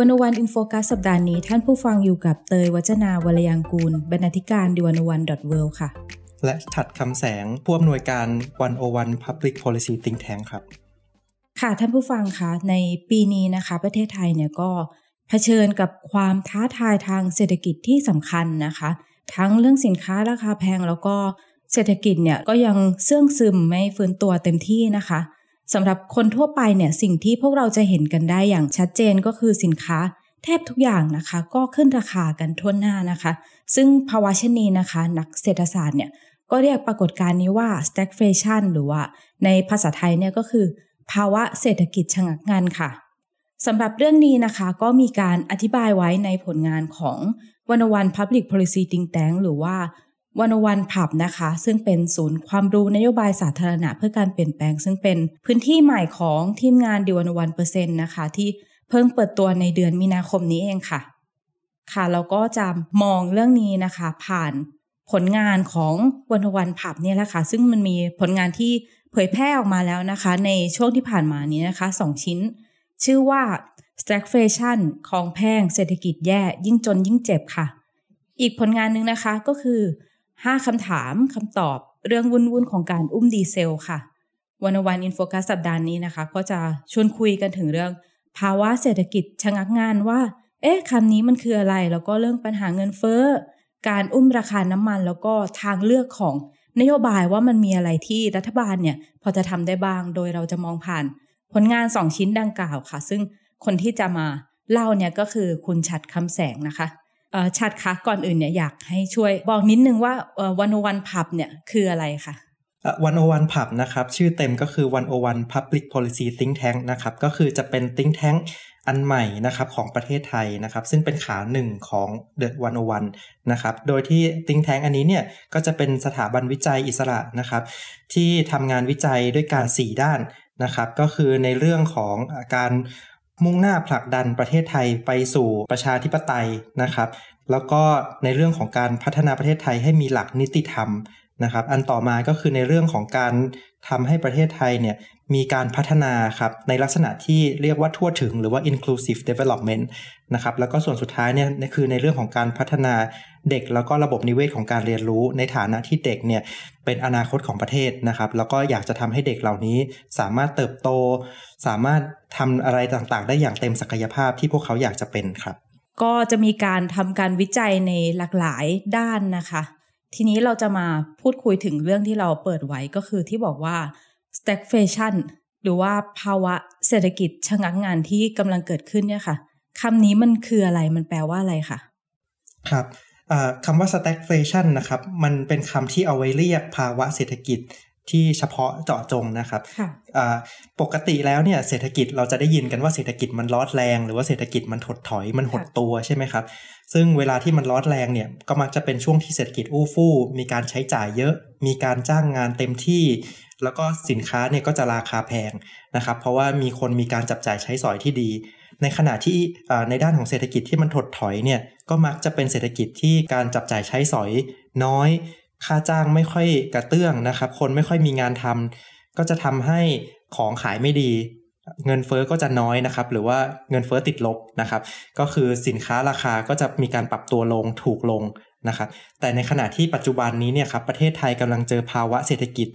One-O-One In Focus สัปดาห์นี้ท่านผู้ฟังอยู่กับเตย วจนาวรรลยางกูรบรรณาธิการ The One-O-One dot wor ค่ะ และฉัตร คำแสงผู้อำนวยการ One-O-One Public Policy Think Tank ครับ ค่ะท่านผู้ฟังคะในปีนี้นะคะ ประเทศไทยเนี่ยก็เผชิญกับความท้าทายทางเศรษฐกิจที่สำคัญนะคะ ทั้งเรื่องสินค้าราคาแพงแล้วก็เศรษฐกิจเนี่ยก็ยังเซื่องซึมไม่ฟื้นตัวเต็มที่นะคะ สำหรับคนทั่วไปเนี่ยสิ่งที่พวกเราจะเห็นกันได้อย่างชัดเจนก็คือสินค้าแทบทุกอย่างนะคะก็ขึ้นราคากันทั่วหน้านะคะ ซึ่งภาวะเช่นนี้นะคะ นักเศรษฐศาสตร์เนี่ยก็เรียกปรากฏการณ์นี้ว่า stagflation หรือว่าในภาษาไทยเนี่ยก็คือ ภาวะเศรษฐกิจชะงักงันค่ะสำหรับเรื่องนี้นะคะก็มีการอธิบายไว้ในผลงานของวันวัน Public Policy Think Tank หรือว่า วันวันผับนะคะ ซึ่งเป็นศูนย์ความรู้นโยบายสาธารณะเพื่อการเปลี่ยนแปลง ซึ่งเป็นพื้นที่ใหม่ของทีมงานดิวันวันเปอร์เซ็นต์นะคะ ที่เพิ่งเปิดตัวในเดือนมีนาคมนี้เองค่ะ ค่ะเราก็จะมองเรื่องนี้นะคะ ผ่านผลงานของวันวันผับเนี่ยแหละค่ะ ซึ่งมันมีผลงานที่เผยแพร่ออกมาแล้วนะคะ ในช่วงที่ผ่านมานี้นะคะสองชิ้น ชื่อว่า stagflation ของแพงเศรษฐกิจแย่ยิ่งจนยิ่งเจ็บค่ะ อีกผลงานหนึ่งนะคะก็คือ 5 คำถามคำตอบเรื่องวุ่นวุ่นของการอุ้มดีเซลค่ะ วันวันอินโฟกัสสัปดาห์นี้นะคะ ก็จะชวนคุยกันถึงเรื่อง ภาวะเศรษฐกิจชะงักงานว่า เอ๊ะคำนี้มันคืออะไร แล้วก็เรื่องปัญหาเงินเฟ้อ การอุ้มราคาน้ำมัน แล้วก็ทางเลือกของนโยบายว่ามันมีอะไรที่รัฐบาลเนี่ย พอจะทำได้บ้าง โดยเราจะมองผ่าน ผลงานสองชิ้นดังกล่าวค่ะ ซึ่งคนที่จะมาเล่าเนี่ยก็คือคุณชัดคำแสงนะคะ ฉัตรคะก่อนอื่นเนี่ยอยากให้ช่วยบอกนิดนึงว่า One-O-One PUB เนี่ยคืออะไรคะ One-O-One PUB นะครับชื่อเต็มก็คือ One-O-One Public Policy Think Tank นะครับก็คือจะเป็น think tank อันใหม่นะครับของประเทศไทยนะครับ ซึ่งเป็นขาหนึ่งของ The One-O-One นะครับ โดยที่ think tank อันนี้เนี่ยก็จะเป็นสถาบันวิจัยอิสระนะครับ ที่ทำงานวิจัยด้วยกัน 4 ด้านนะครับ ก็คือในเรื่องของการ มุ่งหน้าผลักดันประเทศไทยไปสู่ประชาธิปไตยนะครับ แล้วก็ในเรื่องของการพัฒนาประเทศไทยให้มีหลักนิติธรรมนะครับ อันต่อมาก็คือในเรื่องของการทำให้ประเทศไทยเนี่ย มีการพัฒนาครับในลักษณะที่เรียกว่าทั่วถึงหรือว่า inclusive development นะครับแล้วก็ส่วนสุดท้ายเนี่ยคือในเรื่องของการพัฒนาเด็ก แล้วก็ระบบนิเวศของการเรียนรู้ ในฐานะที่เด็กเนี่ยเป็นอนาคตของประเทศนะครับ แล้วก็อยากจะทำให้เด็กเหล่านี้สามารถเติบโต สามารถทำอะไรต่างๆ ได้อย่างเต็มศักยภาพที่พวกเขาอยากจะเป็นครับ ก็จะมีการทำการวิจัยในหลากหลายด้านนะคะ ทีนี้เราจะมาพูดคุยถึงเรื่องที่เราเปิดไว้ก็คือที่บอกว่า stagflation หรือว่าภาวะเศรษฐกิจชะงักงานที่กำลังเกิดขึ้นเนี่ยค่ะคำนี้มันคืออะไรมันแปลว่าอะไรคะครับคำว่า stagflation นะครับ มันเป็นคำที่เอาไว้เรียกภาวะเศรษฐกิจที่เฉพาะเจาะจงนะครับ ปกติแล้วเนี่ยเศรษฐกิจเราจะได้ยินกันว่าเศรษฐกิจมันลดแรง หรือว่าเศรษฐกิจมันถดถอยมันหดตัวใช่ไหมครับ ซึ่งเวลาที่มันลดแรงเนี่ยก็มักจะเป็นช่วงที่เศรษฐกิจอู้ฟู่มีการใช้จ่ายเยอะ มีการจ้างงานเต็มที่ แล้วก็สินค้าเนี่ยก็จะราคาแพงนะครับ เพราะว่ามีคนมีการจับจ่ายใช้สอยที่ดี ในขณะที่ในด้านของเศรษฐกิจที่มันถดถอยเนี่ยก็มักจะเป็นเศรษฐกิจที่การจับจ่ายใช้สอยน้อย ค่าจ้างไม่ค่อยกระเตื้องนะครับ คนไม่ค่อยมีงานทำก็จะทำให้ของขายไม่ดี เงินเฟอ้อก็จะน้อยนะครับ หรือว่าเงินเฟอ้อติดลบนะครับ ก็คือสินค้าราคาก็จะมีการปรับตัวลงถูกลงนะครับแต่ในขณะที่ปัจจุบันนี้เนี่ยครับประเทศไทยกำลังเจอภาวะเศรษฐกิจ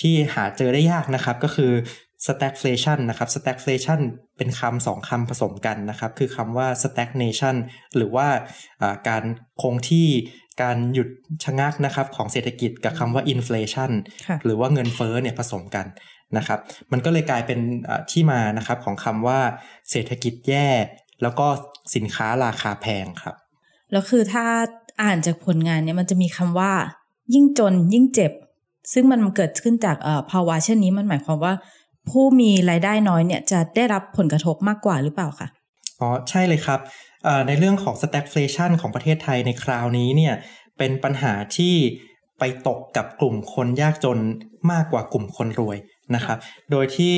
ที่หาเจอได้ยากนะครับก็คือ stagflation นะครับ stagflation เป็นคำสองคำผสมกันนะครับ คือคำว่า stagnation หรือว่าการคงที่การหยุดชะงักนะครับของเศรษฐกิจกับคำว่าอินฟลชันหรือว่าเงินเฟ้อเนี่ยผสมกันนะครับ มันก็เลยกลายเป็นที่มานะครับของคำว่าเศรษฐกิจแย่ แล้วก็สินค้าราคาแพงครับ แล้วคือถ้าอ่านจากผลงานเนี่ยมันจะมีคำว่า ยิ่งจนยิ่งเจ็บ ซึ่งมันเกิดขึ้นจากภาวะเช่นนี้มันหมายความว่า ผู้มีรายได้น้อยเนี่ยจะได้รับผลกระทบมากกว่าหรือเปล่าคะอ๋อใช่เลยครับในเรื่องของ stagflation ของประเทศไทยในคราวนี้เนี่ยเป็นปัญหาที่ไปตกกับกลุ่มคนยากจนมากกว่ากลุ่มคนรวยนะครับ โดยที่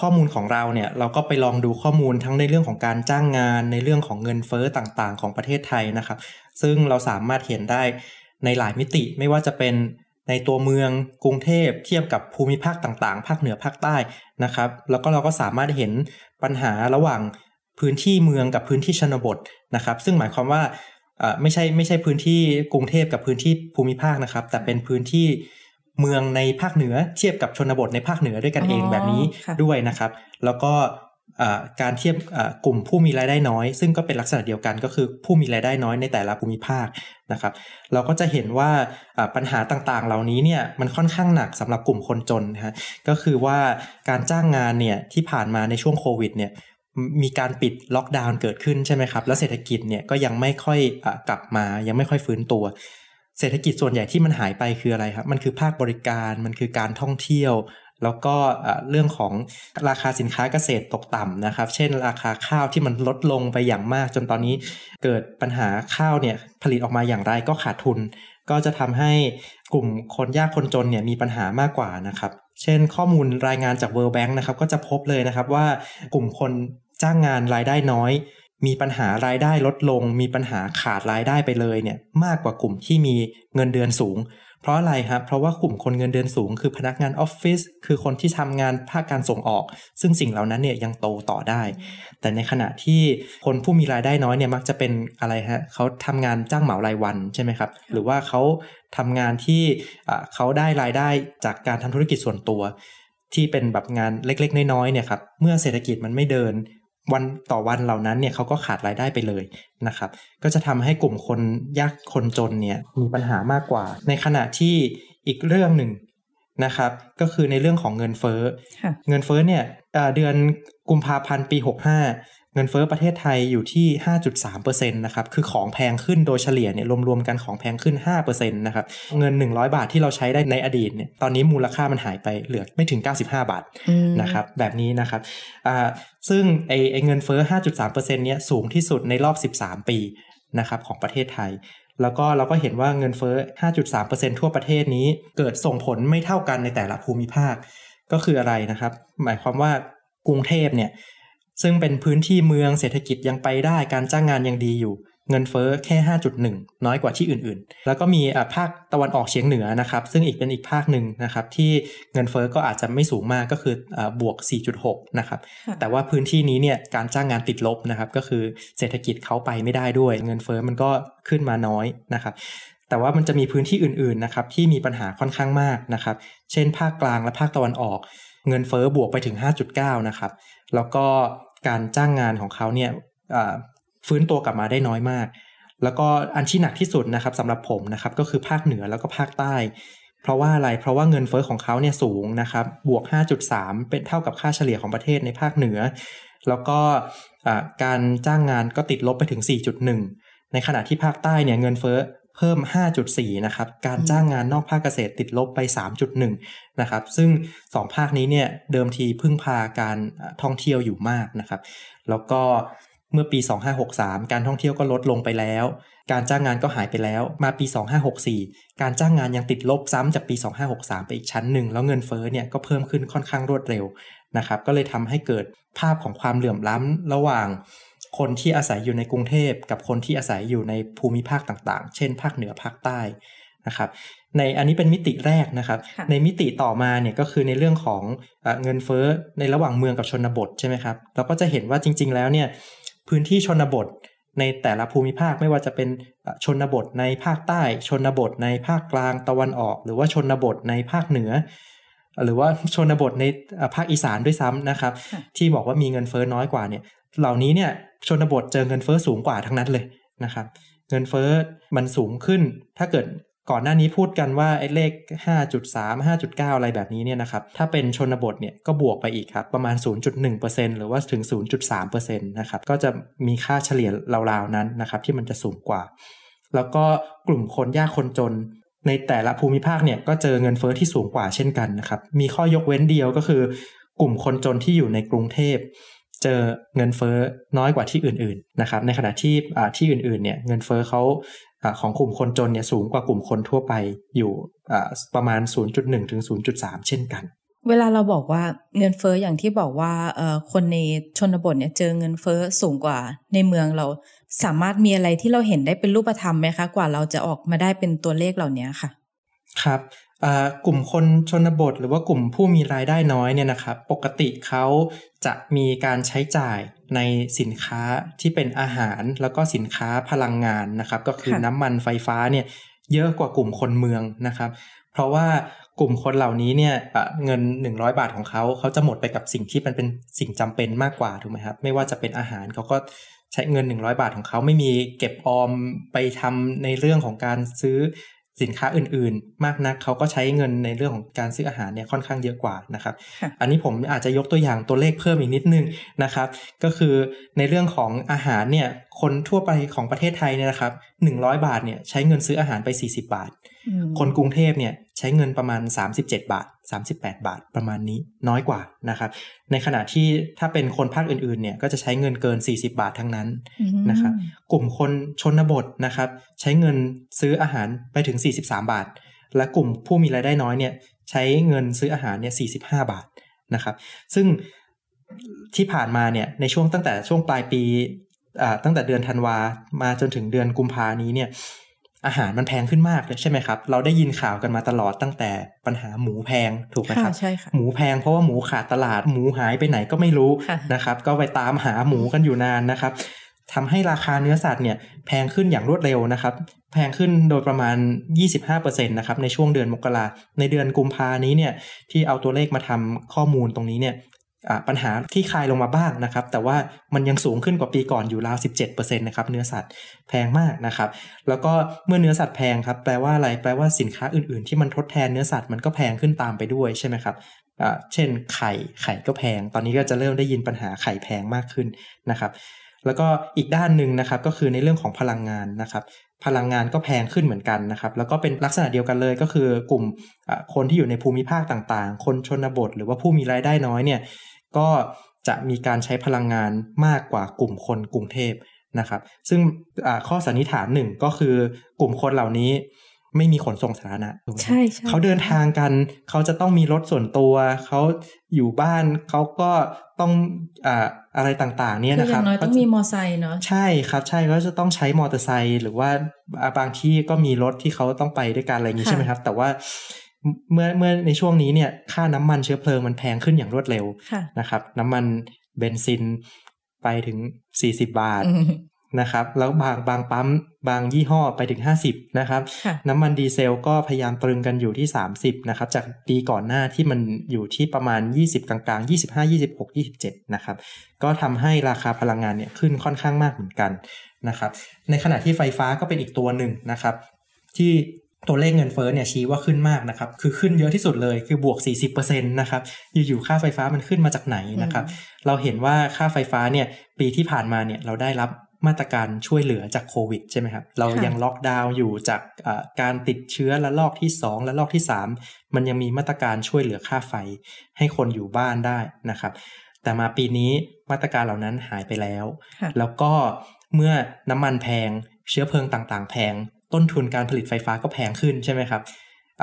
ข้อมูลของเราเนี่ยเราก็ไปลองดูข้อมูลทั้งในเรื่องของการจ้างงานในเรื่องของเงินเฟอ้อต่างๆ ของประเทศไทยนะครับ ซึ่งเราสามารถเห็นได้ในหลายมิติไม่ว่าจะเป็น ในตัวเมืองกรุงเทพเทียบกับภูมิภาคต่างๆ ภาคเหนือภาคใต้นะครับ แล้วก็เราก็สามารถเห็นปัญหาระหว่างพื้นที่เมืองกับพื้นที่ชนบทนะครับ ซึ่งหมายความว่าไม่ใช่ไม่ใช่พื้นที่กรุงเทพกับพื้นที่ภูมิภาคนะครับ แต่เป็นพื้นที่เมืองในภาคเหนือเทียบกับชนบทในภาคเหนือด้วยกันเองแบบนี้ด้วยนะครับ แล้วก็ การเทียบกลุ่มผู้มีรายได้น้อย ซึ่งก็เป็นลักษณะเดียวกันก็คือผู้มีรายได้น้อยในแต่ละภูมิภาคนะครับ เราก็จะเห็นว่าปัญหาต่างๆ เหล่านี้เนี่ยมันค่อนข้างหนักสำหรับกลุ่มคนจนนะฮะก็คือว่าการจ้างงานเนี่ยที่ผ่านมาในช่วงโควิดเนี่ยมีการปิดล็อกดาวน์เกิดขึ้นใช่ไหมครับ แล้วเศรษฐกิจเนี่ยก็ยังไม่ค่อยอกลับมา ยังไม่ค่อยฟื้นตัว เศรษฐกิจส่วนใหญ่ที่มันหายไปคืออะไรครับ มันคือภาคบริการ มันคือการท่องเที่ยว แล้วก็เรื่องของราคาสินค้าเกษตรตกต่ำนะครับ เช่น ราคาข้าวที่มันลดลงไปอย่างมาก จนตอนนี้เกิดปัญหาข้าวเนี่ยผลิตออกมาอย่างไรก็ขาดทุน ก็จะทำให้กลุ่มคนยากคนจนเนี่ยมีปัญหามากกว่านะครับ เช่น ข้อมูลรายงานจาก World Bank นะครับก็จะพบเลยนะครับว่ากลุ่มคนจ้างงานรายได้น้อย มีปัญหารายได้ลดลง มีปัญหาขาดรายได้ไปเลยเนี่ยมากกว่ากลุ่มที่มีเงินเดือนสูง เพราะอะไรครับ เพราะว่ากลุ่มคนเงินเดือนสูง คือพนักงานออฟฟิศ คือคนที่ทำงานภาคการส่งออก ซึ่งสิ่งเหล่านั้นเนี่ยยังโตต่อได้ แต่ในขณะที่คนผู้มีรายได้น้อยเนี่ยมักจะเป็นอะไรฮะเขาทำงานจ้างเหมารายวันใช่ไหมครับ หรือว่าเขาทำงานที่เขาได้รายได้จากการทำธุรกิจส่วนตัว ที่เป็นแบบงานเล็กๆ น้อยๆเนี่ยครับ เมื่อเศรษฐกิจมันไม่เดิน วันต่อวันเหล่านั้นเนี่ยเขาก็ขาดรายได้ไปเลยนะครับ ก็จะทำให้กลุ่มคนยากคนจนเนี่ยมีปัญหามากกว่า ในขณะที่อีกเรื่องหนึ่งนะครับ ก็คือในเรื่องของเงินเฟ้อ เงินเฟ้อเนี่ยเดือนกุมภาพันธ์ปี 65 เงินเฟ้อประเทศไทยอยู่ที่ 5.3%นะครับ คือของแพงขึ้นโดยเฉลี่ยเนี่ยรวมๆกันของแพงขึ้น 5%นะครับ เงิน 100 บาทที่เราใช้ได้ในอดีตเนี่ย ตอนนี้มูลค่ามันหายไปเหลือไม่ถึง 95 บาทนะครับ แบบนี้นะครับซึ่งไอไอเงินเฟ้อ 5.3%เนี่ยสูงที่สุดในรอบ 13 ปีนะครับของประเทศไทยแล้วก็เราก็เห็นว่าเงินเฟ้อ 5.3%ทั่วประเทศนี้ เกิดส่งผลไม่เท่ากันในแต่ละภูมิภาค ก็คืออะไรนะครับ หมายความว่ากรุงเทพเนี่ย ซึ่งเป็นพื้นที่เมืองเศรษฐกิจยังไปได้การจ้างงานยังดีอยู่ เงินเฟ้อแค่ 5.1 น้อยกว่าที่อื่นๆ แล้วก็มีภาคตะวันออกเฉียงเหนือนะครับ ซึ่งอีกเป็นอีกภาคหนึ่งนะครับ ที่เงินเฟ้อก็อาจจะไม่สูงมากก็คือบวก 4.6 นะครับ แต่ว่าพื้นที่นี้เนี่ยการจ้างงานติดลบนะครับ ก็คือเศรษฐกิจเขาไปไม่ได้ด้วย เงินเฟ้อมันก็ขึ้นมาน้อยนะครับแต่ว่ามันจะมีพื้นที่อื่นๆนะครับที่มีปัญหาค่อนข้างมากนะครับ เช่น ภาคกลางและภาคตะวันออก เงินเฟ้อบวกไปถึง 5.9 นะครับ แล้วก็การจ้างงานของเขาเนี่ยฟื้นตัวกลับมาได้น้อยมาก แล้วก็อันที่หนักที่สุดนะครับสำหรับผมนะครับก็คือภาคเหนือแล้วก็ภาคใต้ เพราะว่าอะไร เพราะว่าเงินเฟอ้อของเขาเนี่ยสูงนะครับ บวก 5.3 เป็นเท่ากับค่าเฉลี่ยของประเทศในภาคเหนือ แล้วก็การจ้างงานก็ติดลบไปถึง 4.1 ในขณะที่ภาคใต้เนี่ยเงินเฟอ้อ เพิ่ม 5.4 นะครับ การจ้างงานนอกภาคเกษตรติดลบไป 3.1 นะครับ ซึ่ง 2 ภาคนี้เนี่ยเดิมทีพึ่งพาการท่องเที่ยวอยู่มากนะครับ แล้วก็เมื่อปี 2563 การท่องเที่ยวก็ลดลงไปแล้ว การจ้างงานก็หายไปแล้ว มาปี 2564 การจ้างงานยังติดลบซ้ำจากปี 2563 ไปอีกชั้นหนึ่ง แล้วเงินเฟ้อเนี่ยก็เพิ่มขึ้นค่อนข้างรวดเร็วนะครับ ก็เลยทำให้เกิดภาพของความเหลื่อมล้ำระหว่าง คนที่อาศัยอยู่ในกรุงเทพกับคนที่อาศัยอยู่ในภูมิภาคต่างๆ เช่น ภาคเหนือภาคใต้นะครับในอันนี้เป็นมิติแรกนะครับ ในมิติต่อมาเนี่ยก็คือในเรื่องของเงินเฟ้อในระหว่างเมืองกับชนบทใช่ไหมครับเราก็จะเห็นว่าจริง ๆ แล้วเนี่ยพื้นที่ชนบทในแต่ละภูมิภาคไม่ว่าจะเป็นชนบทในภาคใต้ ชนบทในภาคกลางตะวันออก หรือว่าชนบทในภาคเหนือ หรือว่าชนบทในภาคอีสานด้วยซ้ำนะครับ ที่บอกว่ามีเงินเฟ้อน้อยกว่าเนี่ย เหล่านี้เนี่ยชนบทเจอเงินเฟอ้อสูงกว่าทั้งนั้นเลยนะครับ เงินเฟอ้อมันสูงขึ้น ถ้าเกิดก่อนหน้านี้พูดกันว่าไอ้เลข 5.3 5.9 อะไรแบบนี้เนี่ยนะครับ ถ้าเป็นชนบทเนี่ยก็บวกไปอีกครับ ประมาณ 0.1%หรือว่าถึง 0.3%นะครับ ก็จะมีค่าเฉลี่ยราวๆนั้นนะครับ ที่มันจะสูงกว่า แล้วก็กลุ่มคนยากคนจนในแต่ละภูมิภาคเนี่ยก็เจอเงินเฟอ้อที่สูงกว่าเช่นกันนะครับ มีข้อยกเว้นเดียวก็คือกลุ่มคนจนที่อยู่ในกรุงเทพ เจอเงินเฟ้อน้อยกว่าที่อื่นๆนะครับในขณะที่ที่อื่นๆเนี่ยเงินเฟ้อเขาของกลุ่มคนจนเนี่ยสูงกว่ากลุ่มคนทั่วไปอยู่ประมาณ 0.1 ถึง 0.3 เช่นกัน เวลาเราบอกว่าเงินเฟ้ออย่างที่บอกว่าคนในชนบทเนี่ยเจอเงินเฟ้อสูงกว่าในเมืองเราสามารถมีอะไรที่เราเห็นได้เป็นรูปธรรมไหมคะ กว่าเราจะออกมาได้เป็นตัวเลขเหล่านี้ค่ะ ครับ กลุ่มคนชนบท หรือว่ากลุ่มผู้มีรายได้น้อยเนี่ยนะครับ ปกติเขาจะมีการใช้จ่ายในสินค้าที่เป็นอาหารแล้วก็สินค้าพลังงานนะครับ ก็คือน้ำมันไฟฟ้าเนี่ยเยอะกว่ากลุ่มคนเมืองนะครับ เพราะว่ากลุ่มคนเหล่านี้เนี่ยเงิน 100 บาทของเขาเขาจะหมดไปกับสิ่งที่มันเป็นสิ่งจำเป็นมากกว่าถูกไหมครับ ไม่ว่าจะเป็นอาหารเขาก็ใช้เงิน 100 บาทของเขาไม่มีเก็บออมไปทำในเรื่องของการซื้อ สินค้าอื่นๆ มากนักเขาก็ใช้เงินในเรื่องของการซื้ออาหารเนี่ยค่อนข้างเยอะกว่านะครับอันนี้ผมอาจจะยกตัวอย่างตัวเลขเพิ่มอีกนิดนึงนะครับ ก็คือในเรื่องของอาหารเนี่ยคนทั่วไปของประเทศไทยเนี่ยนะครับหนึ่งร้อยบาทเนี่ยใช้เงินซื้ออาหารไป40บาท คนกรุงเทพเนี่ยใช้เงินประมาณ37บาท38บาทประมาณนี้น้อยกว่านะครับ ในขณะที่ถ้าเป็นคนภาคอื่นๆเนี่ยก็จะใช้เงินเกิน40บาททั้งนั้นนะครับกลุ่มคนชนบทนะครับ ใช้เงินซื้ออาหารไปถึง43บาท และกลุ่มผู้มีรายได้น้อยเนี่ยใช้เงินซื้ออาหารเนี่ย45บาทนะครับ ซึ่งที่ผ่านมาเนี่ยในช่วงตั้งแต่ช่วงปลายปี ตั้งแต่เดือนธันวามาจนถึงเดือนกุมภานี้เนี่ยอาหารมันแพงขึ้นมากเลยใช่ไหมครับ เราได้ยินข่าวกันมาตลอดตั้งแต่ปัญหาหมูแพงถูกไหมครับใช่ค่ะหมูแพงเพราะว่าหมูขาดตลาดหมูหายไปไหนก็ไม่รู้นะครับ ก็ไปตามหาหมูกันอยู่นานนะครับทำให้ราคาเนื้อสัตว์เนี่ยแพงขึ้นอย่างรวดเร็วนะครับ แพงขึ้นโดยประมาณ 25%นะครับในช่วงเดือนมกราในเดือนกุมภานี้เนี่ยที่เอาตัวเลขมาทำข้อมูลตรงนี้เนี่ย ปัญหาที่คลายลงมาบ้างนะครับ แต่ว่ามันยังสูงขึ้นกว่าปีก่อนอยู่ราว 17%นะครับเนื้อสัตว์แพงมากนะครับ แล้วก็เมื่อเนื้อสัตว์แพงครับแปลว่าอะไรแปลว่าสินค้าอื่นๆ ที่มันทดแทนเนื้อสัตว์มันก็แพงขึ้นตามไปด้วยใช่ไหมครับเช่นไข่ไข่ก็แพง ตอนนี้ก็จะเริ่มได้ยินปัญหาไข่แพงมากขึ้นนะครับ แล้วก็อีกด้านหนึ่งนะครับก็คือในเรื่องของพลังงานนะครับพลังงานก็แพงขึ้นเหมือนกันนะครับ แล้วก็เป็นลักษณะเดียวกันเลยก็คือกลุ่มคนที่อยู่ในภูมิภาคต่างๆ คนชนบท หรือว่าผู้มีรายได้น้อยเนี่ย ก็จะมีการใช้พลังงานมากกว่ากลุ่มคนกรุงเทพนะครับ ซึ่งข้อสันนิษฐานหนึ่งก็คือกลุ่มคนเหล่านี้ไม่มีขนส่งสาธารณะใช่ใช่เขาเดินทางกัน เขาจะต้องมีรถส่วนตัว เขาอยู่บ้านเขาก็ต้องอ่าอะไรต่างๆ เนี่ยนะครับน้อยต้องมีมอไซค์เนาะใช่ครับใช่ก็จะต้องใช้มอเตอร์ไซค์หรือว่าบางที่ก็มีรถที่เขาต้องไปด้วยกันอะไรอย่างนี้ใช่ไหมครับ แต่ว่า เมื่อเมื่อในช่วงนี้เนี่ยค่าน้ำมันเชื้อเพลิงมันแพงขึ้นอย่างรวดเร็วนะครับ น้ำมันเบนซินไปถึง 40 บาทนะครับ แล้วบางบางปั๊มบางยี่ห้อไปถึง 50 นะครับ น้ำมันดีเซลก็พยายามตรึงกันอยู่ที่ 30 นะครับ จากปีก่อนหน้าที่มันอยู่ที่ประมาณ 20 กลางๆ 25 26 27 นะครับ ก็ทำให้ราคาพลังงานเนี่ยขึ้นค่อนข้างมากเหมือนกันนะครับ ในขณะที่ไฟฟ้าก็เป็นอีกตัวหนึ่งนะครับ ที่ ตัวเลขเงินเฟ้อเนี่ยชี้ว่าขึ้นมากนะครับ คือขึ้นเยอะที่สุดเลย คือบวก 40%นะครับ อยู่ๆ ค่าไฟฟ้ามันขึ้นมาจากไหนนะครับ เราเห็นว่าค่าไฟฟ้าเนี่ยปีที่ผ่านมาเนี่ยเราได้รับมาตรการช่วยเหลือจากโควิดใช่ไหมครับ เรายังล็อกดาวน์อยู่จากการติดเชื้อและลอกที่ 2 และลอกที่ 3 มันยังมีมาตรการช่วยเหลือค่าไฟ ให้คนอยู่บ้านได้นะครับ แต่มาปีนี้มาตรการเหล่านั้นหายไปแล้ว แล้วก็เมื่อน้ำมันแพงเชื้อเพลิงต่างๆ แพง ต้นทุนการผลิตไฟฟ้าก็แพงขึ้นใช่ไหมครับอ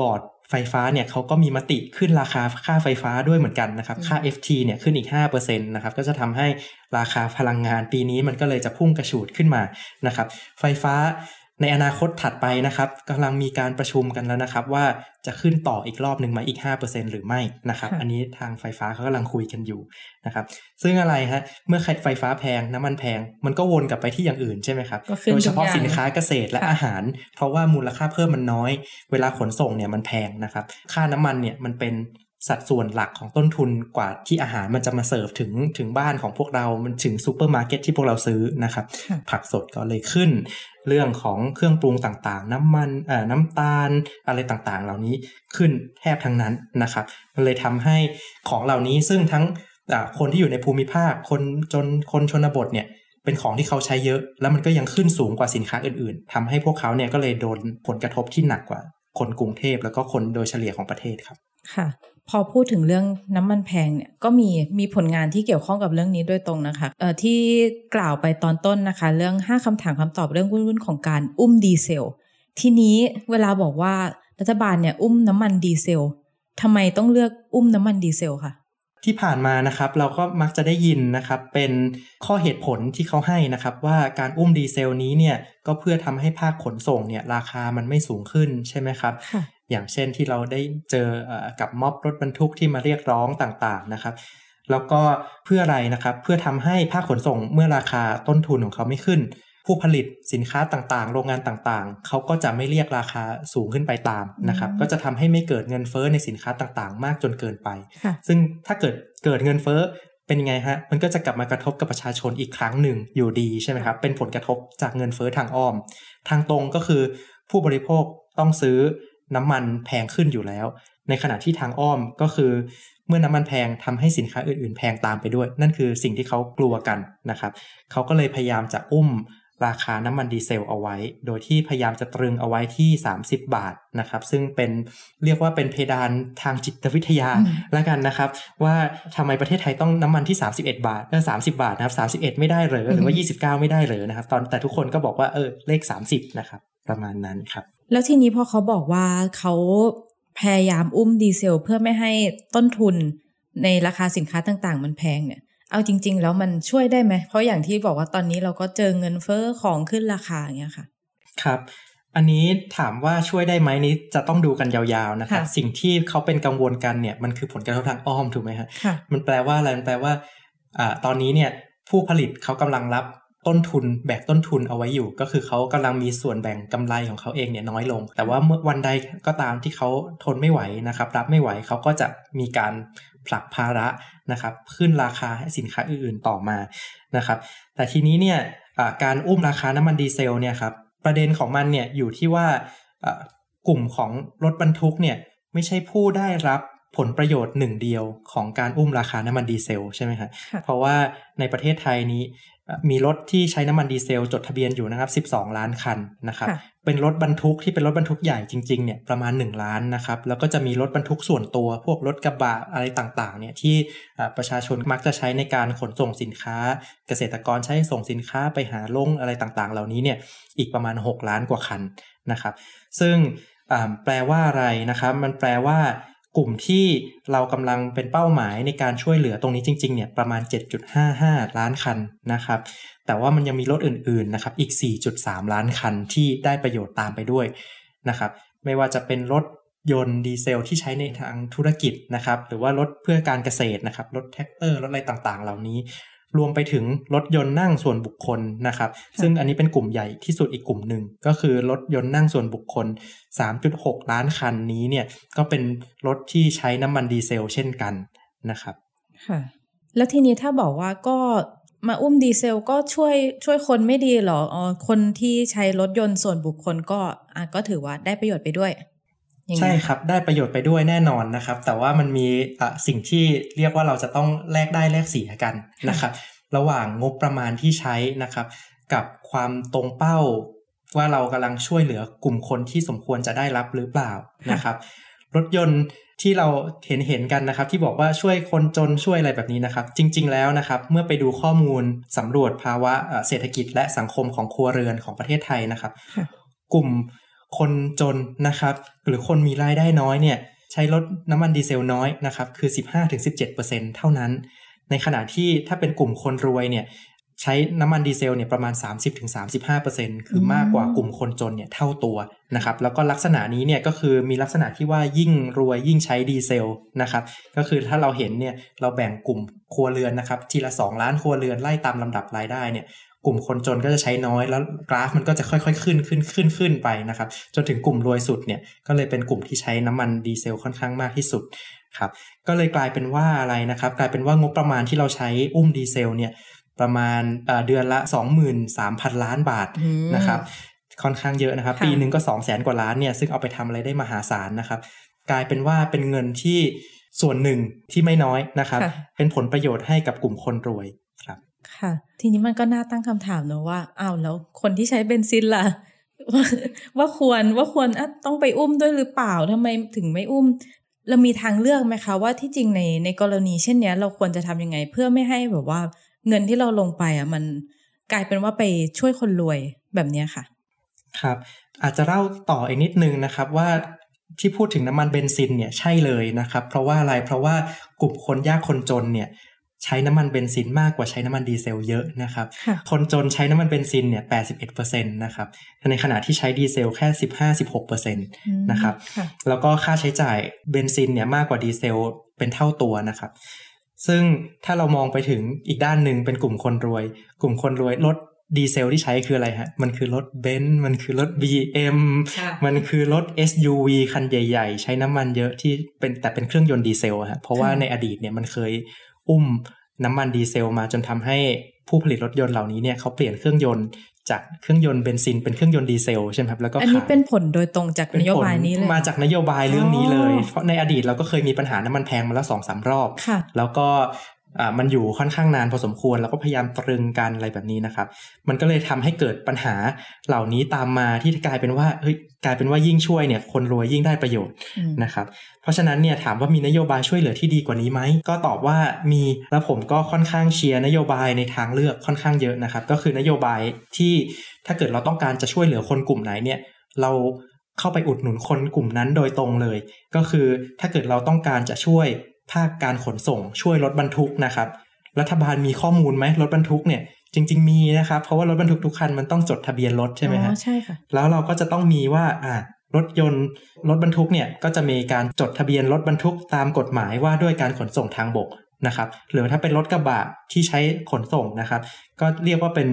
บอร์ดไฟฟ้าเนี่ยเขาก็มีมติขึ้นราคาค่าไฟฟ้าด้วยเหมือนกันนะครับ ค่า FT เนี่ยขึ้นอีก5%นะครับก็จะทำให้ราคาพลังงานปีนี้มันก็เลยจะพุ่งกระฉูดขึ้นมานะครับ ไฟฟ้า ในอนาคตถัดไปนะครับกำลังมีการประชุมกันแล้วนะครับ ว่าจะขึ้นต่ออีกรอบหนึ่งมาอีก 5%หรือไม่นะครับ อันนี้ทางไฟฟ้าเขากำลังคุยกันอยู่นะครับ ซึ่งอะไรฮะเมื่อไฟฟ้าแพงน้ำมันแพง มันก็วนกลับไปที่อย่างอื่นใช่ไหมครับโดยเฉพาะสินค้าเกษตรและอาหาร เพราะว่ามูลค่าเพิ่มมันน้อย เวลาขนส่งเนี่ยมันแพงนะครับ ค่าน้ำมันเนี่ยมันเป็น สัดส่วนหลักของต้นทุนกว่าที่อาหารมันจะมาเสิร์ฟถึงถึงบ้านของพวกเรามันถึงซูเปอร์มาร์เก็ตที่พวกเราซื้อนะครับ ผักสดก็เลยขึ้น เรื่องของเครื่องปรุงต่างๆ น้ำมันเอ่อน้ำตาลอะไรต่างๆ เหล่านี้ขึ้นแทบทั้งนั้นนะครับมันเลยทำให้ของเหล่านี้ซึ่งทั้งคนที่อยู่ในภูมิภาคคนจนคนชนบทเนี่ยเป็นของที่เขาใช้เยอะ แล้วมันก็ยังขึ้นสูงกว่าสินค้าอื่นๆทำให้พวกเขาเนี่ยก็เลยโดนผลกระทบที่หนักกว่า คนกรุงเทพแล้วก็คนโดยเฉลี่ยของประเทศครับ ค่ะ พอพูดถึงเรื่องน้ำมันแพงเนี่ยก็มีมีผลงานที่เกี่ยวข้องกับเรื่องนี้โดยตรงนะคะเอ่อที่กล่าวไปตอนต้นนะคะ เรื่อง 5คำถามคำตอบเรื่องวุ่นๆของการอุ้มดีเซล ทีนี้เวลาบอกว่ารัฐบาลเนี่ยอุ้มน้ำมันดีเซลทำไมต้องเลือกอุ้มน้ำมันดีเซลคะที่ผ่านมานะครับเราก็มักจะได้ยินนะครับเป็นข้อเหตุผลที่เขาให้นะครับว่าการอุ้มดีเซลนี้เนี่ยก็เพื่อทำให้ภาคขนส่งเนี่ยราคามันไม่สูงขึ้นใช่ไหมครับ อย่างเช่นที่เราได้เจอกับม็อบรถบรรทุกที่มาเรียกร้องต่างๆนะครับแล้วก็เพื่ออะไรนะครับเพื่อทำให้ภาคขนส่งเมื่อราคาต้นทุนของเขาไม่ขึ้น ผู้ผลิตสินค้าต่างๆ โรงงานต่างๆ เขาก็จะไม่เรียกราคาสูงขึ้นไปตามนะครับ ก็จะทำให้ไม่เกิดเงินเฟ้อในสินค้าต่างๆ มากจนเกินไป ซึ่งถ้าเกิดเกิดเงินเฟ้อเป็นยังไงฮะมันก็จะกลับมากระทบกับประชาชนอีกครั้งหนึ่งอยู่ดีใช่ไหมครับเป็นผลกระทบจากเงินเฟ้อทางอ้อม ทางตรงก็คือผู้บริโภคต้องซื้อ น้ำมันแพงขึ้นอยู่แล้ว ในขณะที่ทางอ้อมก็คือ เมื่อน้ำมันแพงทำให้สินค้าอื่นๆ แพงตามไปด้วย นั่นคือสิ่งที่เขากลัวกันนะครับเขาก็เลยพยายามจะอุ้มราคาน้ำมันดีเซลเอาไว้ โดยที่พยายามจะตรึงเอาไว้ที่ 30 บาทนะครับ ซึ่งเป็นเรียกว่าเป็นเพดานทางจิตวิทยาแล้วกันนะครับ ว่าทำไมประเทศไทยต้องน้ำมันที่ 31 บาทก็30 บาทนะครับ31 ไม่ได้เหรอหรือว่า 29 ไม่ได้เหรอนะครับ ตอนแต่ทุกคนก็บอกว่าเออเลข 30 นะครับ ประมาณนั้นครับ แล้วทีนี้พอเขาบอกว่าเขาพยายามอุ้มดีเซล เพื่อไม่ให้ต้นทุนในราคาสินค้าต่างๆ มันแพงเนี่ย เอาจริง ๆ แล้วมันช่วยได้ไหม เพราะอย่างที่บอกว่าตอนนี้เราก็เจอเงินเฟ้อของขึ้นราคาอย่างเงี้ยค่ะ ครับ อันนี้ถามว่าช่วยได้ไหมนี้จะต้องดูกันยาวๆนะครับ สิ่งที่เขาเป็นกังวลกันเนี่ยมันคือผลกระทบทางอ้อมถูกไหมฮะ มันแปลว่าอะไร มันแปลว่า อ่า ตอนนี้เนี่ยผู้ผลิตเขากำลังรับ ต้นทุนแบกต้นทุนเอาไว้อยู่ ก็คือเขากำลังมีส่วนแบ่งกำไรของเขาเองเนี่ยน้อยลง แต่ว่าเมื่อวันใดก็ตามที่เขาทนไม่ไหวนะครับ รับไม่ไหวเขาก็จะมีการผลักภาระนะครับขึ้นราคาให้สินค้าอื่นๆต่อมานะครับ แต่ทีนี้เนี่ยการอุ้มราคาน้ำมันดีเซลเนี่ยครับประเด็นของมันเนี่ยอยู่ที่ว่ากลุ่มของรถบรรทุกเนี่ยไม่ใช่ผู้ได้รับผลประโยชน์หนึ่งเดียวของการอุ้มราคาน้ำมันดีเซลใช่ไหมครับเพราะว่าในประเทศไทยนี้ มีรถที่ใช้น้ำมันดีเซลจดทะเบียนอยู่นะครับ 12 ล้านคันนะครับ เป็นรถบรรทุกที่เป็นรถบรรทุกใหญ่จริงๆเนี่ยประมาณ 1 ล้านนะครับ แล้วก็จะมีรถบรรทุกส่วนตัว พวกรถกระบะอะไรต่างๆเนี่ยที่ประชาชนมักจะใช้ในการขนส่งสินค้า เกษตรกรใช้ส่งสินค้าไปหาลงอะไรต่างๆ เหล่านี้เนี่ยอีกประมาณ 6 ล้านกว่าคันนะครับ ซึ่งแปลว่าอะไรนะครับ มันแปลว่า กลุ่มที่เรากำลังเป็นเป้าหมายในการช่วยเหลือตรงนี้จริงๆเนี่ยประมาณ 7.55 ล้านคันนะครับ แต่ว่ามันยังมีรถอื่นๆนะครับอีก 4.3 ล้านคันที่ได้ประโยชน์ตามไปด้วยนะครับ ไม่ว่าจะเป็นรถยนต์ดีเซลที่ใช้ในทางธุรกิจนะครับ หรือว่ารถเพื่อการเกษตรนะครับ รถแทรกเตอร์ รถอะไรต่างๆ เหล่านี้ รวมไปถึงรถยนต์นั่งส่วนบุคคลนะครับ ซึ่งอันนี้เป็นกลุ่มใหญ่ที่สุดอีกกลุ่มหนึ่ง ก็คือรถยนต์นั่งส่วนบุคคล 3.6 ล้านคันนี้เนี่ยก็เป็นรถที่ใช้น้ำมันดีเซลเช่นกันนะครับค่ะแล้วทีนี้ถ้าบอกว่าก็มาอุ้มดีเซลก็ช่วยช่วยคนไม่ดีหรออ๋อคนที่ใช้รถยนต์ส่วนบุคคลก็อะก็ถือว่าได้ประโยชน์ไปด้วย ใช่ครับ ได้ประโยชน์ไปด้วยแน่นอนนะครับ แต่ว่ามันมีสิ่งที่เรียกว่าเราจะต้องแลกได้แลกเสียกันนะครับ ระหว่างงบประมาณที่ใช้นะครับ กับความตรงเป้าว่าเรากำลังช่วยเหลือกลุ่มคนที่สมควรจะได้รับหรือเปล่านะครับ รถยนต์ที่เราเห็นเห็นกันนะครับ ที่บอกว่าช่วยคนจนช่วยอะไรแบบนี้นะครับ จริง ๆ แล้วนะครับ เมื่อไปดูข้อมูลสำรวจภาวะเศรษฐกิจและสังคมของครัวเรือนของประเทศไทยนะครับ กลุ่ม คนจนนะครับหรือคนมีรายได้น้อยเนี่ยใช้รถน้ำมันดีเซลน้อยนะครับคือ 15-17%เท่านั้น ในขณะที่ถ้าเป็นกลุ่มคนรวยเนี่ยใช้น้ำมันดีเซลเนี่ยประมาณ 30-35%คือมากกว่ากลุ่มคนจนเนี่ยเท่าตัวนะครับแล้วก็ลักษณะนี้เนี่ยก็คือมีลักษณะที่ว่ายิ่งรวยยิ่งใช้ดีเซลนะครับก็คือถ้าเราเห็นเนี่ยเราแบ่งกลุ่มครัวเรือนนะครับทีละ 2 ล้านครัวเรือนไล่ตามลำดับรายได้เนี่ย กลุ่มคนจนก็จะใช้น้อยแล้วกราฟมันก็จะค่อยๆขึ้นขึ้นขึ้นขึ้นไปนะครับ จนถึงกลุ่มรวยสุดเนี่ยก็เลยเป็นกลุ่มที่ใช้น้ำมันดีเซลค่อนข้างมากที่สุดครับก็เลยกลายเป็นว่าอะไรนะครับ กลายเป็นว่างบประมาณที่เราใช้อุ้มดีเซลเนี่ยประมาณเดือนละ 23,000 ล้านบาทนะครับค่อนข้างเยอะนะครับ ปีหนึ่งก็ 2 0 0แสนกว่าล้านเนี่ยซึ่งเอาไปทำอะไรได้มหาศาลนะครับ กลายเป็นว่าเป็นเงินที่ส่วนหนึ่งที่ไม่น้อยนะครับ เป็นผลประโยชน์ให้กับกลุ่มคนรวย ค่ะ ทีนี้มันก็น่าตั้งคำถามเนอะว่าอ้าวแล้วคนที่ใช้เบนซินล่ะ ว่าควรว่าควรต้องไปอุ้มด้วยหรือเปล่าทำไมถึงไม่อุ้ม เรามีทางเลือกไหมคะ ว่าที่จริงในในกรณีเช่นนี้เราควรจะทำยังไง เพื่อไม่ให้แบบว่าเงินที่เราลงไปอะมันกลายเป็นว่าไปช่วยคนรวยแบบนี้ค่ะ ครับ อาจจะเล่าต่ออีกนิดนึงนะครับว่าที่พูดถึงน้ำมันเบนซินเนี่ยใช่เลยนะครับ เพราะว่าอะไรเพราะว่ากลุ่มคนยากคนจนเนี่ย ใช้น้ำมันเบนซินมากกว่าใช้น้ำมันดีเซลเยอะนะครับ คนจนใช้น้ำมันเบนซินเนี่ย81%นะครับ ในขณะที่ใช้ดีเซลแค่ 15-16%นะครับ แล้วก็ค่าใช้จ่ายเบนซินเนี่ยมากกว่าดีเซลเป็นเท่าตัวนะครับ ซึ่งถ้าเรามองไปถึงอีกด้านหนึ่งเป็นกลุ่มคนรวย กลุ่มคนรวยรถดีเซลที่ใช้คืออะไรฮะ มันคือรถเบนซ์ มันคือรถ BM มันคือรถ SUV คันใหญ่ ๆ ใช้น้ำมันเยอะที่เป็นแต่เป็นเครื่องยนต์ดีเซลฮะ เพราะว่าในอดีตเนี่ยมันเคย อุ้มน้ำมันดีเซลมาจนทำให้ผู้ผลิตรถยนต์เหล่านี้เนี่ยเขาเปลี่ยนเครื่องยนต์จากเครื่องยนต์เบนซินเป็นเครื่องยนต์ดีเซลใช่ไหมครับแล้วก็อันนี้เป็นผลโดยตรงจากนโยบายนี้เลยมาจากนโยบายเรื่องนี้เลย เพราะในอดีตเราก็เคยมีปัญหาน้ำมันแพงมาแล้วสองสามรอบ แล้วก็ อ่ามันอยู่ค่อนข้างนานพอสมควร แล้วก็พยายามตรึงกันอะไรแบบนี้นะครับ มันก็เลยทำให้เกิดปัญหาเหล่านี้ตามมาที่กลายเป็นว่าเฮ้ยกลายเป็นว่ายิ่งช่วยเนี่ยคนรวยยิ่งได้ประโยชน์นะครับเพราะฉะนั้นเนี่ยถามว่ามีนโยบายช่วยเหลือที่ดีกว่านี้ไหมก็ตอบว่ามีแล้วผมก็ค่อนข้างเชียร์นโยบายในทางเลือกค่อนข้างเยอะนะครับ ก็คือนโยบายที่ถ้าเกิดเราต้องการจะช่วยเหลือคนกลุ่มไหนเนี่ยเราเข้าไปอุดหนุนคนกลุ่มนั้นโดยตรงเลย ก็คือถ้าเกิดเราต้องการจะช่วย ภาคการขนส่งช่วยรถบรรทุกนะครับ รัฐบาลมีข้อมูลไหมรถบรรทุกเนี่ยจริง ๆ มีนะครับ เพราะว่ารถบรรทุกทุกคันมันต้องจดทะเบียนรถใช่ไหมฮะใช่ค่ะ แล้วเราก็จะต้องมีว่าอ่ารถยนต์รถบรรทุกเนี่ยก็จะมีการจดทะเบียนรถบรรทุกตามกฎหมายว่าด้วยการขนส่งทางบกนะครับ หรือถ้าเป็นรถกระบะที่ใช้ขนส่งนะครับ ก็เรียกว่าเป็น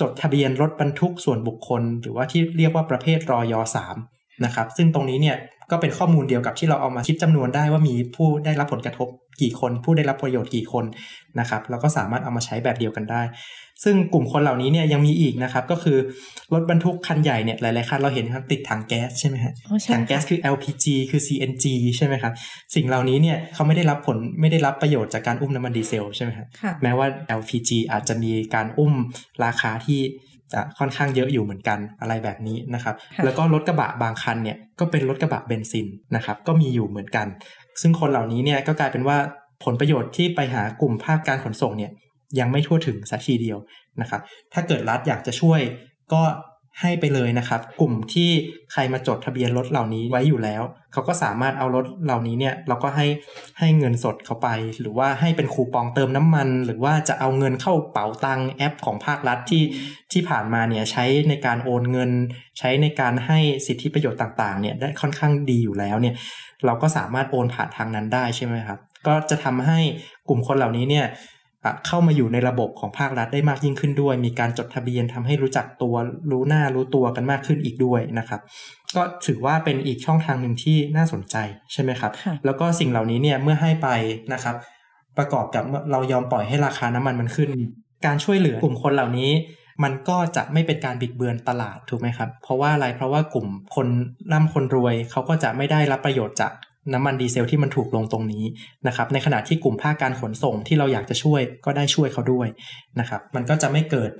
จดทะเบียนรถบรรทุกส่วนบุคคล หรือว่าที่เรียกว่าประเภทรอยสามนะครับ ซึ่งตรงนี้เนี่ย ก็เป็นข้อมูลเดียวกับที่เราเอามาคิดจำนวนได้ว่ามีผู้ได้รับผลกระทบกี่คน ผู้ได้รับประโยชน์กี่คนนะครับเราก็สามารถเอามาใช้แบบเดียวกันได้ ซึ่งกลุ่มคนเหล่านี้เนี่ยยังมีอีกนะครับก็คือรถบรรทุกคันใหญ่เนี่ยหลายๆคันเราเห็นครับติดถังแก๊สใช่ไหมฮะถังแก๊สคือ LPG คือ CNG ใช่ไหมครับสิ่งเหล่านี้เนี่ยเขาไม่ได้รับผลไม่ได้รับประโยชน์จากการอุ้มน้ำมันดีเซลใช่ไหมครับแม้ว่า LPG อาจจะมีการอุ้มราคาที่ ค่อนข้างเยอะอยู่เหมือนกันอะไรแบบนี้นะครับ แล้วก็รถกระบะบางคันเนี่ยก็เป็นรถกระบะเบนซินนะครับก็มีอยู่เหมือนกัน ซึ่งคนเหล่านี้เนี่ยก็กลายเป็นว่าผลประโยชน์ที่ไปหากลุ่มภาคการขนส่งเนี่ยยังไม่ทั่วถึงสักทีเดียวนะครับ ถ้าเกิดรัฐอยากจะช่วยก็ ให้ไปเลยนะครับ กลุ่มที่ใครมาจดทะเบียนรถเหล่านี้ไว้อยู่แล้ว เขาก็สามารถเอารถเหล่านี้เนี่ยเราก็ให้ให้เงินสดเขาไป หรือว่าให้เป็นคูปองเติมน้ำมัน หรือว่าจะเอาเงินเข้าเป๋าตังแอปของภาครัฐที่ที่ผ่านมาเนี่ยใช้ในการโอนเงิน ใช้ในการให้สิทธิประโยชน์ต่างๆเนี่ยได้ค่อนข้างดีอยู่แล้วเนี่ยเราก็สามารถโอนผ่านทางนั้นได้ใช่ไหมครับก็จะทำให้กลุ่มคนเหล่านี้เนี่ย เข้ามาอยู่ในระบบของภาครัฐได้มากยิ่งขึ้นด้วย มีการจดทะเบียนทำให้รู้จักตัวรู้หน้ารู้ตัวกันมากขึ้นอีกด้วยนะครับ ก็ถือว่าเป็นอีกช่องทางหนึ่งที่น่าสนใจใช่ไหมครับ แล้วก็สิ่งเหล่านี้เนี่ยเมื่อให้ไปนะครับ ประกอบกับเรายอมปล่อยให้ราคาน้ำมันมันขึ้น การช่วยเหลือกลุ่มคนเหล่านี้ มันก็จะไม่เป็นการบิดเบือนตลาดถูกไหมครับ เพราะว่าอะไรเพราะว่ากลุ่มคนร่ำคนรวยเขาก็จะไม่ได้รับประโยชน์จาก น้ำมันดีเซลที่มันถูกลงตรงนี้นะครับ ในขณะที่กลุ่มภาคการขนส่งที่เราอยากจะช่วยก็ได้ช่วยเขาด้วยนะครับ มันก็จะไม่เกิด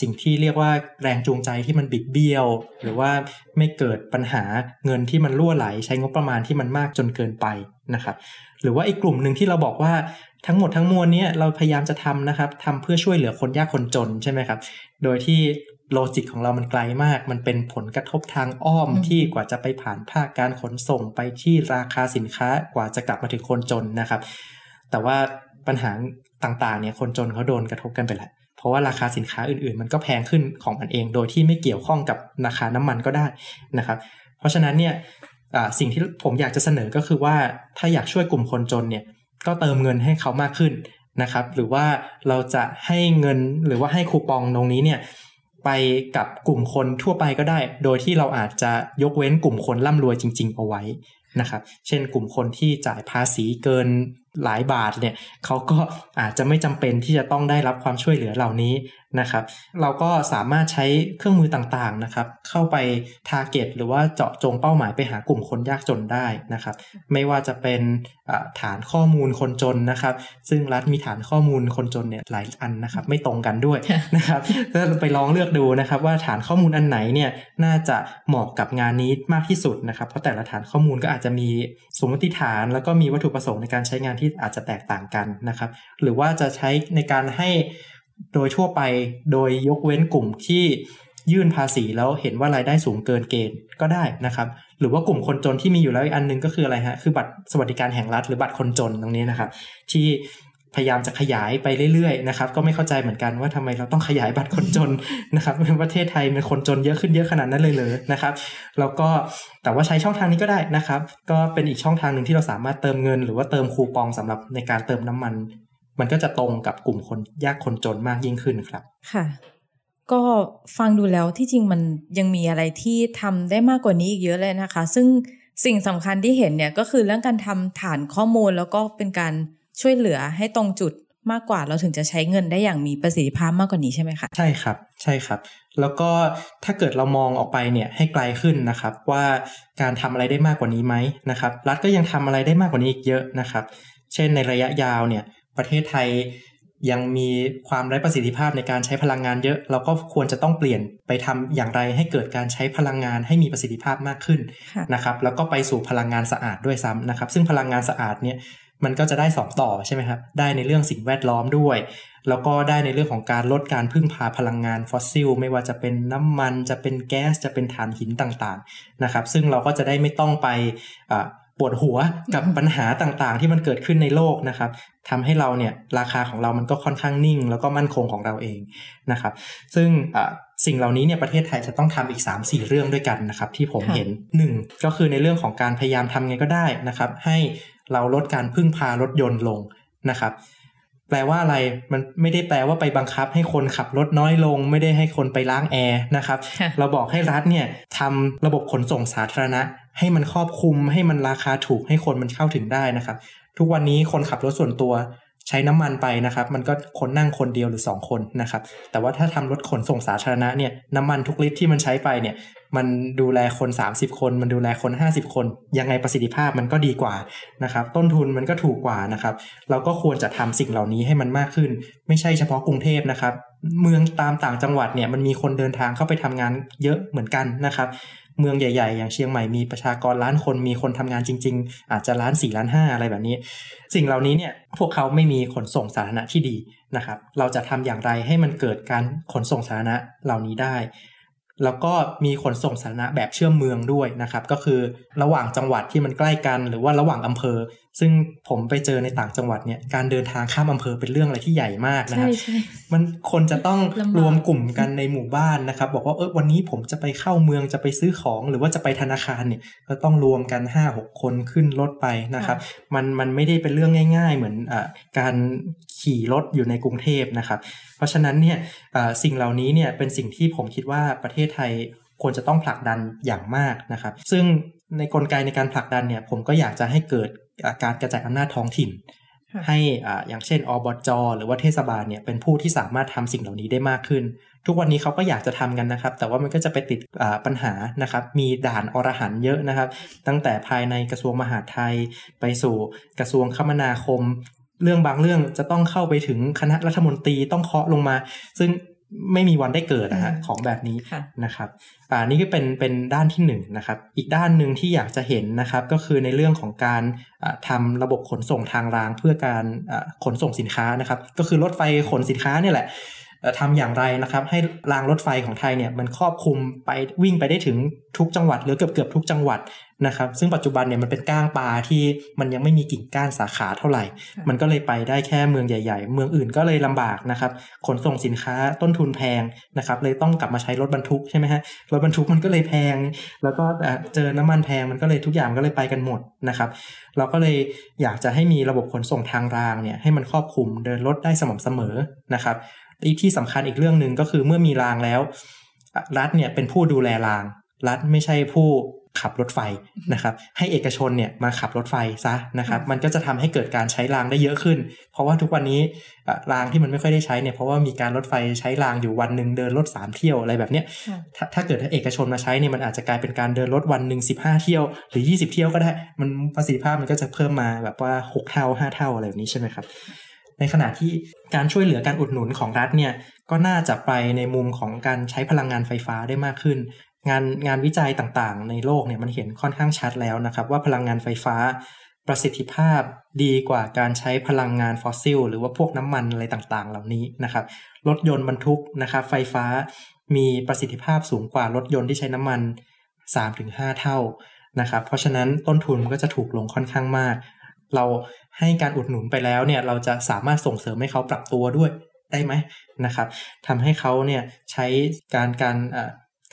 สิ่งที่เรียกว่าแรงจูงใจที่มันบิดเบี้ยว หรือว่าไม่เกิดปัญหาเงินที่มันล่วไหล ใช้งบประมาณที่มันมากจนเกินไปนะครับ หรือว่าอีกกลุ่มหนึ่งที่เราบอกว่าทั้งหมดทั้งมวลนี้เราพยายามจะทำนะครับทำเพื่อช่วยเหลือคนยากคนจนใช่ไหมครับ โดยที่ โลจิกของเรามันไกลมาก มันเป็นผลกระทบทางอ้อมที่กว่าจะไปผ่านภาคการขนส่งไปที่ราคาสินค้ากว่าจะกลับมาถึงคนจนนะครับ แต่ว่าปัญหาต่างๆเนี่ยคนจนเขาโดนกระทบกันไปแล้วเพราะว่าราคาสินค้าอื่นๆ มันก็แพงขึ้นของมันเอง โดยที่ไม่เกี่ยวข้องกับราคาน้ำมันก็ได้นะครับ เพราะฉะนั้นเนี่ยสิ่งที่ผมอยากจะเสนอก็คือว่าถ้าอยากช่วยกลุ่มคนจนเนี่ยก็เติมเงินให้เขามากขึ้นนะครับ หรือว่าเราจะให้เงินหรือว่าให้คูปองตรงนี้เนี่ย ไปกับกลุ่มคนทั่วไปก็ได้ โดยที่เราอาจจะยกเว้นกลุ่มคนร่ำรวยจริง ๆ เอาไว้นะครับ เช่นกลุ่มคนที่จ่ายภาษีเกินหลายบาทเนี่ยเขาก็อาจจะไม่จำเป็นที่จะต้องได้รับความช่วยเหลือเหล่านี้ นะครับ เราก็สามารถใช้เครื่องมือต่างๆนะครับ เข้าไปทาร์เก็ตหรือว่าเจาะจงเป้าหมายไปหากลุ่มคนยากจนได้นะครับ ไม่ว่าจะเป็นฐานข้อมูลคนจนนะครับ ซึ่งรัฐมีฐานข้อมูลคนจนเนี่ยหลายอันนะครับ ไม่ตรงกันด้วยนะครับก็ไปลองเลือกดูนะครับ ว่าฐานข้อมูลอันไหนเนี่ยน่าจะเหมาะกับงานนี้มากที่สุดนะครับ เพราะแต่ละฐานข้อมูลก็อาจจะจะมีสมมติฐาน แล้วก็มีวัตถุประสงค์ในการใช้งานที่อาจจะแตกต่างกันนะครับ หรือว่าจะใช้ในการให้ โดยทั่วไปโดยยกเว้นกลุ่มที่ยื่นภาษีแล้วเห็นว่ารายได้สูงเกินเกณฑ์ก็ได้นะครับ หรือว่ากลุ่มคนจนที่มีอยู่แล้วอีกอันนึงก็คืออะไรฮะคือบัตรสวัสดิการแห่งรัฐหรือบัตรคนจนตรงนี้นะครับ ที่พยายามจะขยายไปเรื่อยๆนะครับ ก็ไม่เข้าใจเหมือนกันว่าทำไมเราต้องขยายบัตรคนจนนะครับในประเทศไทยมันคนจนเยอะขึ้นเยอะขนาดนั้นเลยเลยนะครับ แล้วก็แต่ว่าใช้ช่องทางนี้ก็ได้นะครับ ก็เป็นอีกช่องทางหนึ่งที่เราสามารถเติมเงิน หรือว่าเติมคูปองสำหรับในการเติมน้ำมัน มันก็จะตรงกับกลุ่มคนยากคนจนมากยิ่งขึ้นครับ ค่ะ ก็ฟังดูแล้วที่จริงมันยังมีอะไรที่ทำได้มากกว่านี้อีกเยอะเลยนะคะ ซึ่งสิ่งสำคัญที่เห็นเนี่ยก็คือเรื่องการทำฐานข้อมูลแล้วก็เป็นการช่วยเหลือให้ตรงจุดมากกว่าเราถึงจะใช้เงินได้อย่างมีประสิทธิภาพมากกว่านี้ใช่ไหมคะใช่ครับใช่ครับ แล้วก็ถ้าเกิดเรามองออกไปเนี่ยให้ไกลขึ้นนะครับ ว่าการทำอะไรได้มากกว่านี้ไหมนะครับ รัฐก็ยังทำอะไรได้มากกว่านี้อีกเยอะนะครับ เช่นในระยะยาวเนี่ย ประเทศไทยยังมีความไร้ประสิทธิภาพในการใช้พลังงานเยอะ เราก็ควรจะต้องเปลี่ยนไปทำอย่างไรให้เกิดการใช้พลังงานให้มีประสิทธิภาพมากขึ้นนะครับแล้วก็ไปสู่พลังงานสะอาดด้วยซ้ำนะครับ ซึ่งพลังงานสะอาดเนี่ยมันก็จะได้สองต่อใช่ไหมครับ ได้ในเรื่องสิ่งแวดล้อมด้วย แล้วก็ได้ในเรื่องของการลดการพึ่งพาพลังงานฟอสซิล ไม่ว่าจะเป็นน้ำมันจะเป็นแก๊สจะเป็นถ่านหินต่างๆนะครับ ซึ่งเราก็จะได้ไม่ต้องไป ปวดหัวกับปัญหาต่างๆ ที่มันเกิดขึ้นในโลกนะครับทำให้เราเนี่ยราคาของเรามันก็ค่อนข้างนิ่ง แล้วก็มั่นคงของเราเองนะครับ ซึ่งสิ่งเหล่านี้เนี่ยประเทศไทยจะต้องทำอีก 3-4 เรื่องด้วยกันนะครับ ที่ผมเห็น 1 ก็คือในเรื่องของการพยายามทำไงก็ได้นะครับ ให้เราลดการพึ่งพารถยนต์ลงนะครับแปลว่าอะไรมันไม่ได้แปลว่าไปบังคับให้คนขับรถน้อยลง ไม่ได้ให้คนไปล้างแอร์นะครับ เราบอกให้รัฐเนี่ยทำระบบขนส่งสาธารณะ ให้มันครอบคลุม ให้มันราคาถูกให้คนมันเข้าถึงได้นะครับ ทุกวันนี้คนขับรถส่วนตัวใช้น้ำมันไปนะครับ มันก็คนนั่งคนเดียวหรือ 2 คนนะครับ แต่ว่าถ้าทำรถขนส่งสาธารณะเนี่ยน้ำมันทุกลิตรที่มันใช้ไปเนี่ย มันดูแลคน 30 คน มันดูแลคน 50 คน ยังไงประสิทธิภาพมันก็ดีกว่านะครับ ต้นทุนมันก็ถูกกว่านะครับ เราก็ควรจะทำสิ่งเหล่านี้ให้มันมากขึ้น ไม่ใช่เฉพาะกรุงเทพนะครับ เมืองตามต่างจังหวัดเนี่ยมันมีคนเดินทางเข้าไปทำงานเยอะเหมือนกันนะครับ เมืองใหญ่ๆ อย่างเชียงใหม่มีประชากรล้านคนมีคนทำงานจริง ๆ อาจจะล้านสี่ล้านห้าอะไรแบบนี้ สิ่งเหล่านี้เนี่ยพวกเขาไม่มีขนส่งสาธารณะที่ดีนะครับ เราจะทำอย่างไรให้มันเกิดการขนส่งสาธารณะเหล่านี้ได้ แล้วก็มีขนส่งสาธารณะแบบเชื่อมเมืองด้วยนะครับ ก็คือระหว่างจังหวัดที่มันใกล้กัน หรือว่าระหว่างอำเภอ ซึ่งผมไปเจอในต่างจังหวัดเนี่ยการเดินทางข้ามอำเภอเป็นเรื่องอะไรที่ใหญ่มากนะครับมันคนจะต้องรวมกลุ่มกันในหมู่บ้านนะครับ บอกว่าเออวันนี้ผมจะไปเข้าเมืองจะไปซื้อของ หรือว่าจะไปธนาคารเนี่ยก็ต้องรวมกัน5้าหคนขึ้นรถไปนะครับ มันมันไม่ได้เป็นเรื่องง่าย ๆ เหมือนอการขี่รถอยู่ในกรุงเทพนะครับ เพราะฉะนั้นเนี่ยสิ่งเหล่านี้เนี่ยเป็นสิ่งที่ผมคิดว่าประเทศไทยควรจะต้องผลักดันอย่างมากนะครับ ซึ่งในกลไกในการผลักดันเนี่ยผมก็อยากจะให้เกิด การกระจายอำนาจท้องถิ่น ให้อย่างเช่นอบจหรือว่าเทศบาลเนี่ยเป็นผู้ที่สามารถทำสิ่งเหล่านี้ได้มากขึ้น ทุกวันนี้เขาก็อยากจะทำกันนะครับ แต่ว่ามันก็จะไปติดปัญหานะครับ มีด่านอรหันเยอะนะครับ ตั้งแต่ภายในกระทรวงมหาดไทย ไปสู่กระทรวงคมนาคม เรื่องบางเรื่องจะต้องเข้าไปถึงคณะรัฐมนตรีต้องเคาะลงมา ซึ่ง ไม่มีวันได้เกิดนะฮะของแบบนี้นะครับอ่านี่ก็เป็นเป็นด้านที่1นนะครับอีกด้านหนึ่งที่อยากจะเห็นนะครับก็คือในเรื่องของการทำระบบขนส่งทางรางเพื่อการขนส่งสินค้านะครับก็คือรถไฟขนสินค้านี่แหละ ทำอย่างไรนะครับ ให้รางรถไฟของไทยเนี่ยมันครอบคลุมไปวิ่งไปได้ถึงทุกจังหวัดหรือเกือบเกือบทุกจังหวัดนะครับ ซึ่งปัจจุบันเนี่ยมันเป็นก้างปลาที่มันยังไม่มีกิ่งก้านสาขาเท่าไหร่ มันก็เลยไปได้แค่เมืองใหญ่ ๆ เมืองอื่นก็เลยลำบากนะครับ ขนส่งสินค้าต้นทุนแพงนะครับ เลยต้องกลับมาใช้รถบรรทุกใช่ไหมฮะรถบรรทุกมันก็เลยแพง แล้วก็เจอน้ำมันแพงมันก็เลยทุกอย่างก็เลยไปกันหมดนะครับ เราก็เลยอยากจะให้มีระบบขนส่งทางรางเนี่ยให้มันครอบคลุมเดินรถได้สม่ำเสมอนะครับ ที่สำคัญอีกเรื่องหนึ่งก็คือเมื่อมีรางแล้ว รัฐเนี่ยเป็นผู้ดูแลราง รัฐไม่ใช่ผู้ขับรถไฟนะครับ ให้เอกชนเนี่ยมาขับรถไฟซะนะครับ มันก็จะทำให้เกิดการใช้รางได้เยอะขึ้น เพราะว่าทุกวันนี้รางที่มันไม่ค่อยได้ใช้เนี่ยเพราะว่ามีการรถไฟใช้รางอยู่วันหนึ่งเดินรถสามเที่ยวอะไรแบบเนี้ยถ้าถ้าเกิดถ้าเอกชนมาใช้เนี่ยมันอาจจะกลายเป็นการเดินรถวันหนึ่งสิบห้าเที่ยว หรือยี่สิบเที่ยวก็ได้ มันประสิทธิภาพมันก็จะเพิ่มมาแบบว่าหกเท่าห้าเท่าอะไรแบบนี้ใช่ไหมครับ ในขณะที่การช่วยเหลือการอุดหนุนของรัฐเนี่ยก็น่าจะไปในมุมของการใช้พลังงานไฟฟ้าได้มากขึ้น งานงานวิจัยต่างๆ ในโลกเนี่ยมันเห็นค่อนข้างชัดแล้วนะครับ ว่าพลังงานไฟฟ้าประสิทธิภาพดีกว่าการใช้พลังงานฟอสซิล หรือว่าพวกน้ำมันอะไรต่างๆ เหล่านี้นะครับรถยนต์บรรทุกนะครับไฟฟ้ามีประสิทธิภาพสูงกว่ารถยนต์ที่ใช้น้ำมัน 3-5 เท่านะครับเพราะฉะนั้นต้นทุนก็จะถูกลงค่อนข้างมาก เรา ให้การอุดหนุนไปแล้วเนี่ยเราจะสามารถส่งเสริมให้เขาปรับตัวด้วยได้ไหมนะครับทำให้เขาเนี่ยใช้การการ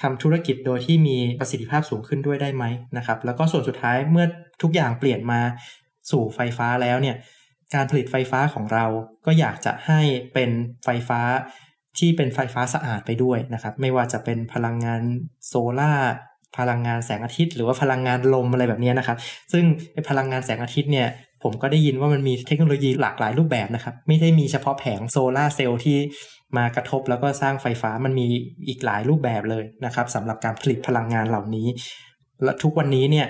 ทำธุรกิจโดยที่มีประสิทธิภาพสูงขึ้นด้วยได้ไหมนะครับ แล้วก็ส่วนสุดท้ายเมื่อทุกอย่างเปลี่ยนมาสู่ไฟฟ้าแล้วเนี่ยการผลิตไฟฟ้าของเราก็อยากจะให้เป็นไฟฟ้าที่เป็นไฟฟ้าสะอาดไปด้วยนะครับ ไม่ว่าจะเป็นพลังงานโซลา่าพลังงานแสงอาทิตย์ หรือว่าพลังงานลมอะไรแบบนี้นะครับ ซึ่งพลังงานแสงอาทิตย์เนี่ย ผมก็ได้ยินว่ามันมีเทคโนโลยีหลากหลายรูปแบบนะครับ ไม่ได้มีเฉพาะแผงโซลาเซลล์ที่มากระทบแล้วก็สร้างไฟฟ้ามันมีอีกหลายรูปแบบเลยนะครับสำหรับการผลิตพลังงานเหล่านี้ และทุกวันนี้เนี่ย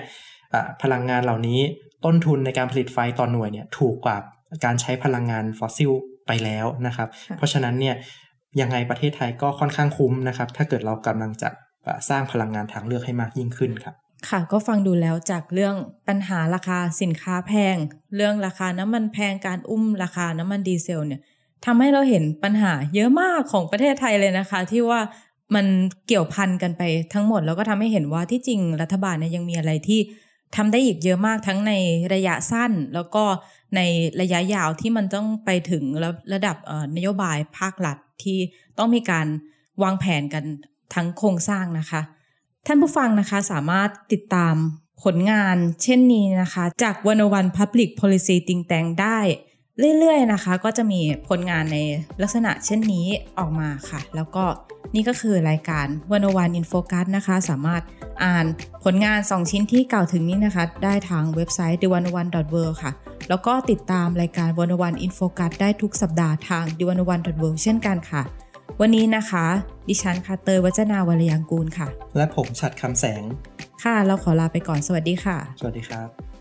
พลังงานเหล่านี้ต้นทุนในการผลิตไฟต่อหน่วยเนี่ยถูกกว่าการใช้พลังงานฟอสซิลไปแล้วนะครับ เพราะฉะนั้นเนี่ยยังไงประเทศไทยก็ค่อนข้างคุ้มนะครับ ถ้าเกิดเรากำลังจะสร้างพลังงานทางเลือกให้มากยิ่งขึ้นครับ ค่ะก็ฟังดูแล้วจากเรื่องปัญหาราคาสินค้าแพง เรื่องราคาน้ำมันแพงการอุ้มราคาน้ำมันดีเซลเนี่ยทำให้เราเห็นปัญหาเยอะมากของประเทศไทยเลยนะคะ ที่ว่ามันเกี่ยวพันกันไปทั้งหมด แล้วก็ทำให้เห็นว่าที่จริงรัฐบาลเนี่ยยังมีอะไรที่ทำได้อีกเยอะมากทั้งในระยะสั้น แล้วก็ในระยะยาวที่มันต้องไปถึงระระดับนโยบายภาครัฐที่ต้องมีการวางแผนกันทั้งโครงสร้างนะคะ ท่านผู้ฟังนะคะสามารถติดตามผลงานเช่นนี้นะคะ จากวันวัน Public Policy ติงแตงได้เรื่อยๆนะคะ ก็จะมีผลงานในลักษณะเช่นนี้ออกมาค่ะ แล้วก็นี่ก็คือรายการวันวันอินโฟกัสนะคะ สามารถอ่านผลงาน 2 ชิ้นที่กล่าวถึงนี้นะคะ ได้ทางเว็บไซต์ d e o n e o n w o r l d ค่ะ แล้วก็ติดตามรายการ One-O-One In Focus ได้ทุกสัปดาห์ทาง d e o n e o n w o r l d เช่นกันค่ะ วันนี้นะคะ ดิฉันคาเตอร์วัจนาวรยังกูลค่ะ และผมฉัตร คำแสง ค่ะ เราขอลาไปก่อนสวัสดีค่ะ สวัสดีครับ